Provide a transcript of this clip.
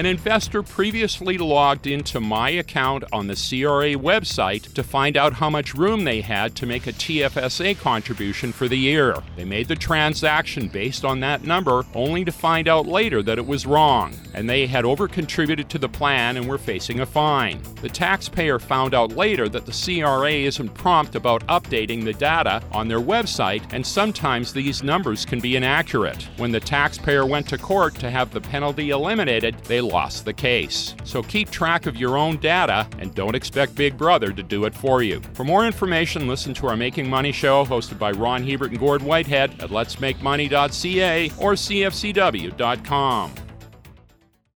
An investor previously logged into my account on the CRA website to find out how much room they had to make a TFSA contribution for the year. They made the transaction based on that number, only to find out later that it was wrong, and they had overcontributed to the plan and were facing a fine. The taxpayer found out later that the CRA isn't prompt about updating the data on their website, and sometimes these numbers can be inaccurate. When the taxpayer went to court to have the penalty eliminated, they lost the case. So keep track of your own data and don't expect Big Brother to do it for you. For more information, listen to our Making Money show hosted by Ron Hebert and Gord Whitehead at letsmakemoney.ca or cfcw.com.